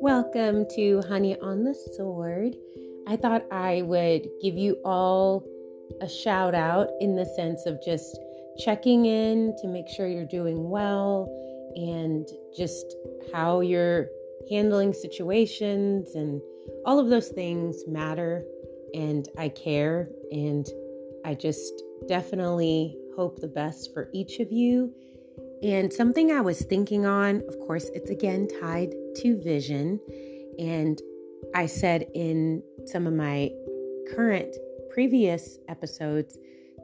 Welcome to Honey on the Sword. I thought I would give you all a shout out in the sense of just checking in to make sure you're doing well and just how you're handling situations and all of those things matter and I care and I just definitely hope the best for each of you. And something I was thinking on, of course, it's again tied to vision. And I said in some of my current previous episodes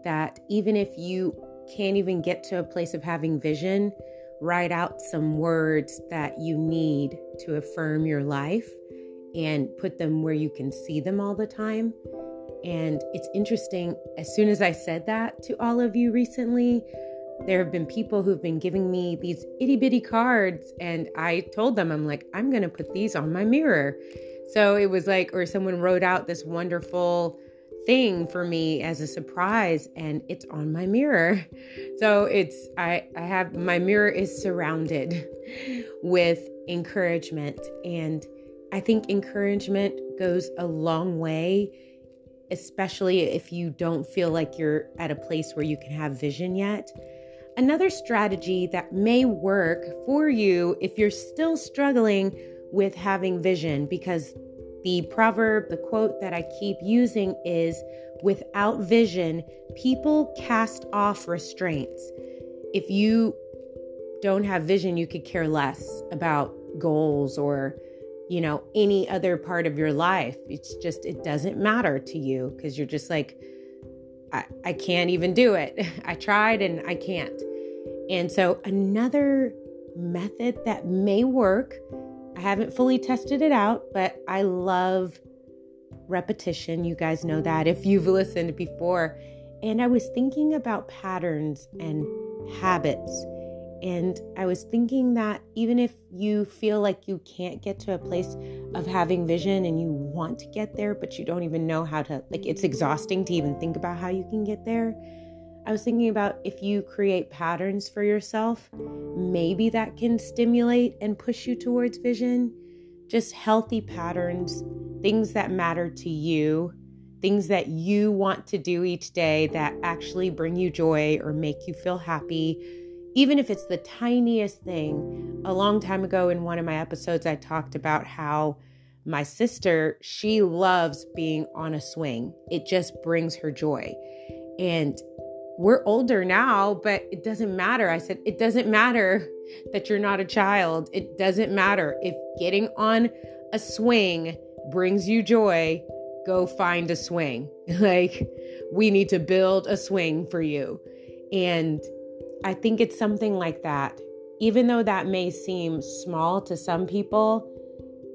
that even if you can't even get to a place of having vision, write out some words that you need to affirm your life and put them where you can see them all the time. And it's interesting, as soon as I said that to all of you recently, there have been people who've been giving me these itty bitty cards, and I told them, I'm like, I'm gonna put these on my mirror. So it was like, or someone wrote out this wonderful thing for me as a surprise and it's on my mirror so it's i i have my mirror is surrounded with encouragement and i think encouragement goes a long way especially if you don't feel like you're at a place where you can have vision yet. Another strategy that may work for you if you're still struggling with having vision, because the proverb, the quote that I keep using is without vision, people cast off restraints. If you don't have vision, you could care less about goals or you know, any other part of your life. It's just, it doesn't matter to you because you're just like, I, I can't even do it. I tried and I can't. And so, another method that may work, I haven't fully tested it out, but I love repetition. You guys know that if you've listened before. And I was thinking about patterns and habits and I was thinking that even if you feel like you can't get to a place of having vision and you want to get there, but you don't even know how to, like, it's exhausting to even think about how you can get there. I was thinking about if you create patterns for yourself, maybe that can stimulate and push you towards vision. Just healthy patterns, things that matter to you, things that you want to do each day that actually bring you joy or make you feel happy even if it's the tiniest thing. A long time ago in one of my episodes, I talked about how my sister, she loves being on a swing. It just brings her joy. And we're older now, but it doesn't matter. I said, it doesn't matter that you're not a child. It doesn't matter. If getting on a swing brings you joy, go find a swing. like, we need to build a swing for you. And I think it's something like that. Even though that may seem small to some people,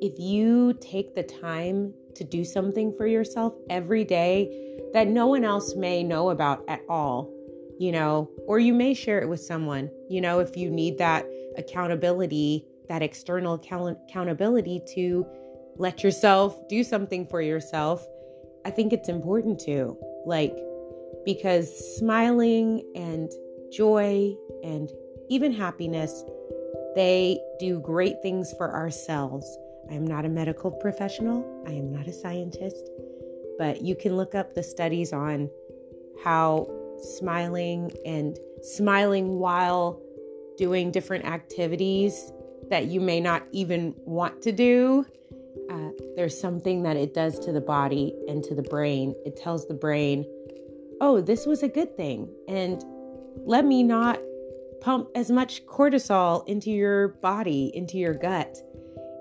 if you take the time to do something for yourself every day that no one else may know about at all, you know, or you may share it with someone, you know, if you need that accountability, that external account- accountability to let yourself do something for yourself, I think it's important to, like, because smiling and joy, and even happiness, they do great things for ourselves. I am not a medical professional, I am not a scientist, but you can look up the studies on how smiling and smiling while doing different activities that you may not even want to do. Uh, there's something that it does to the body and to the brain. It tells the brain, oh, this was a good thing. And let me not pump as much cortisol into your body, into your gut.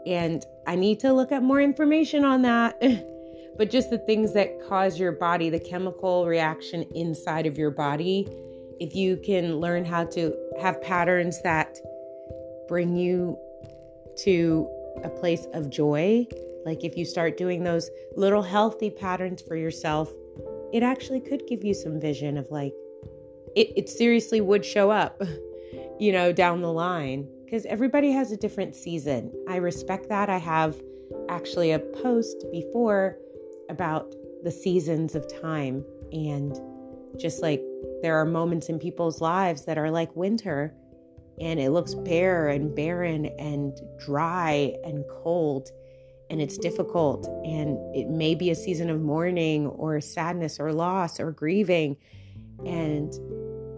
And I need to look up more information on that. but just the things that cause your body, the chemical reaction inside of your body, if you can learn how to have patterns that bring you to a place of joy, like if you start doing those little healthy patterns for yourself, it actually could give you some vision of like, it, it seriously would show up, you know, down the line because everybody has a different season. I respect that. I have actually a post before about the seasons of time and just like there are moments in people's lives that are like winter and it looks bare and barren and dry and cold and it's difficult and it may be a season of mourning or sadness or loss or grieving and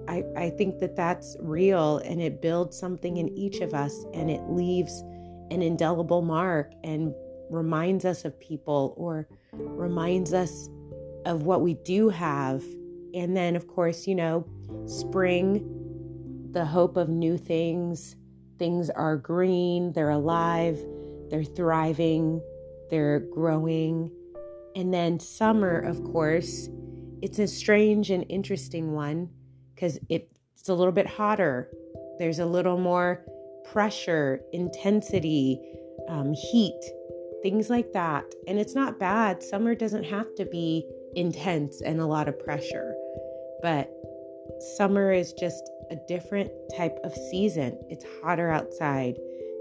I, I think that that's real and it builds something in each of us and it leaves an indelible mark and reminds us of people or reminds us of what we do have. And then, of course, you know, spring, the hope of new things. Things are green, they're alive, they're thriving, they're growing. And then summer, of course, it's a strange and interesting one because it's a little bit hotter. There's a little more pressure, intensity, um, heat, things like that. And it's not bad. Summer doesn't have to be intense and a lot of pressure, but summer is just a different type of season. It's hotter outside.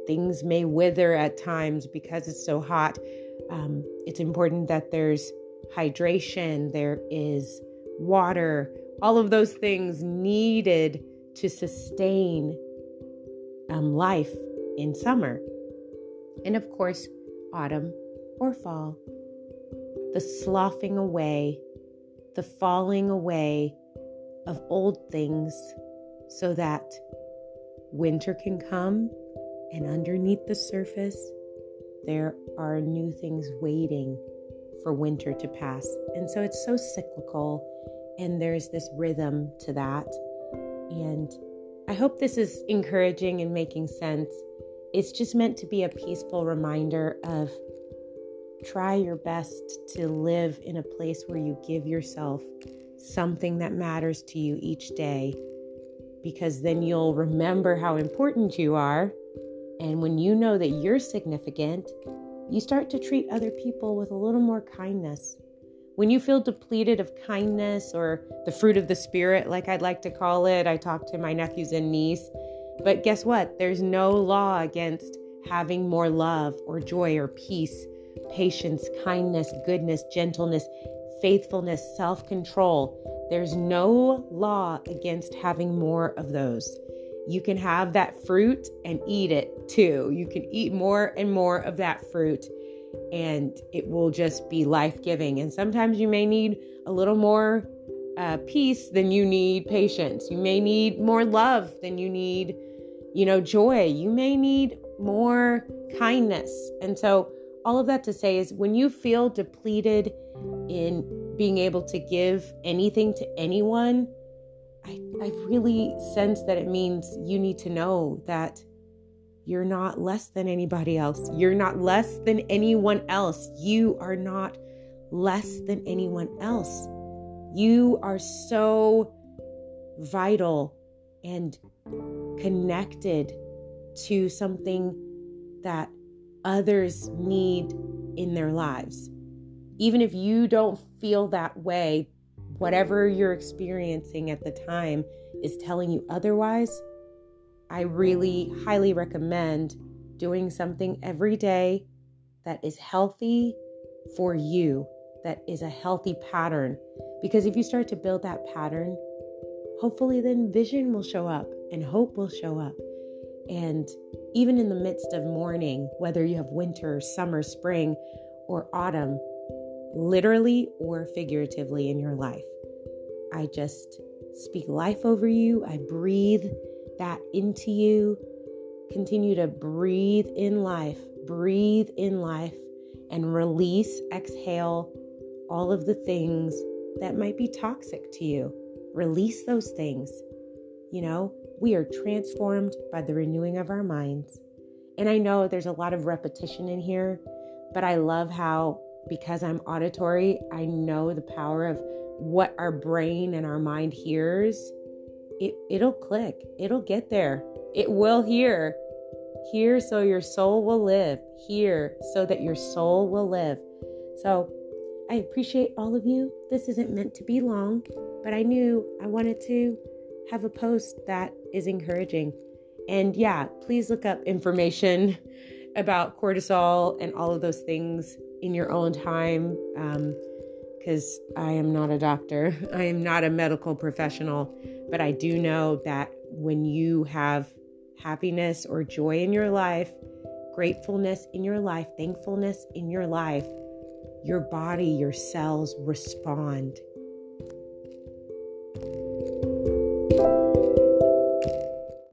Things may wither at times because it's so hot. Um, it's important that there's hydration, there is water, all of those things needed to sustain um, life in summer. And of course, autumn or fall. The sloughing away, the falling away of old things so that winter can come and underneath the surface, there are new things waiting for winter to pass. And so it's so cyclical and there's this rhythm to that. And I hope this is encouraging and making sense. It's just meant to be a peaceful reminder of try your best to live in a place where you give yourself something that matters to you each day because then you'll remember how important you are. And when you know that you're significant, you start to treat other people with a little more kindness when you feel depleted of kindness or the fruit of the spirit, like I'd like to call it, I talk to my nephews and niece. But guess what? There's no law against having more love or joy or peace, patience, kindness, goodness, gentleness, faithfulness, self control. There's no law against having more of those. You can have that fruit and eat it too. You can eat more and more of that fruit and it will just be life giving. And sometimes you may need a little more uh, peace than you need patience. You may need more love than you need, you know, joy. You may need more kindness. And so, all of that to say is when you feel depleted in being able to give anything to anyone, I, I really sense that it means you need to know that you're not less than anybody else. You're not less than anyone else. You are not less than anyone else. You are so vital and connected to something that others need in their lives. Even if you don't feel that way, whatever you're experiencing at the time is telling you otherwise, I really highly recommend doing something every day that is healthy for you, that is a healthy pattern. Because if you start to build that pattern, hopefully then vision will show up and hope will show up. And even in the midst of mourning, whether you have winter, summer, spring, or autumn, literally or figuratively in your life, I just speak life over you. I breathe that into you. Continue to breathe in life, breathe in life, and release, exhale all of the things that might be toxic to you. Release those things. You know, we are transformed by the renewing of our minds. And I know there's a lot of repetition in here, but I love how, because I'm auditory, I know the power of what our brain and our mind hears it, it'll click. It'll get there. It will hear. Hear so your soul will live. Hear so that your soul will live. So I appreciate all of you. This isn't meant to be long, but I knew I wanted to have a post that is encouraging. And yeah, please look up information about cortisol and all of those things in your own time. Um, because I am not a doctor, I am not a medical professional, but I do know that when you have happiness or joy in your life, gratefulness in your life, thankfulness in your life, your body, your cells respond.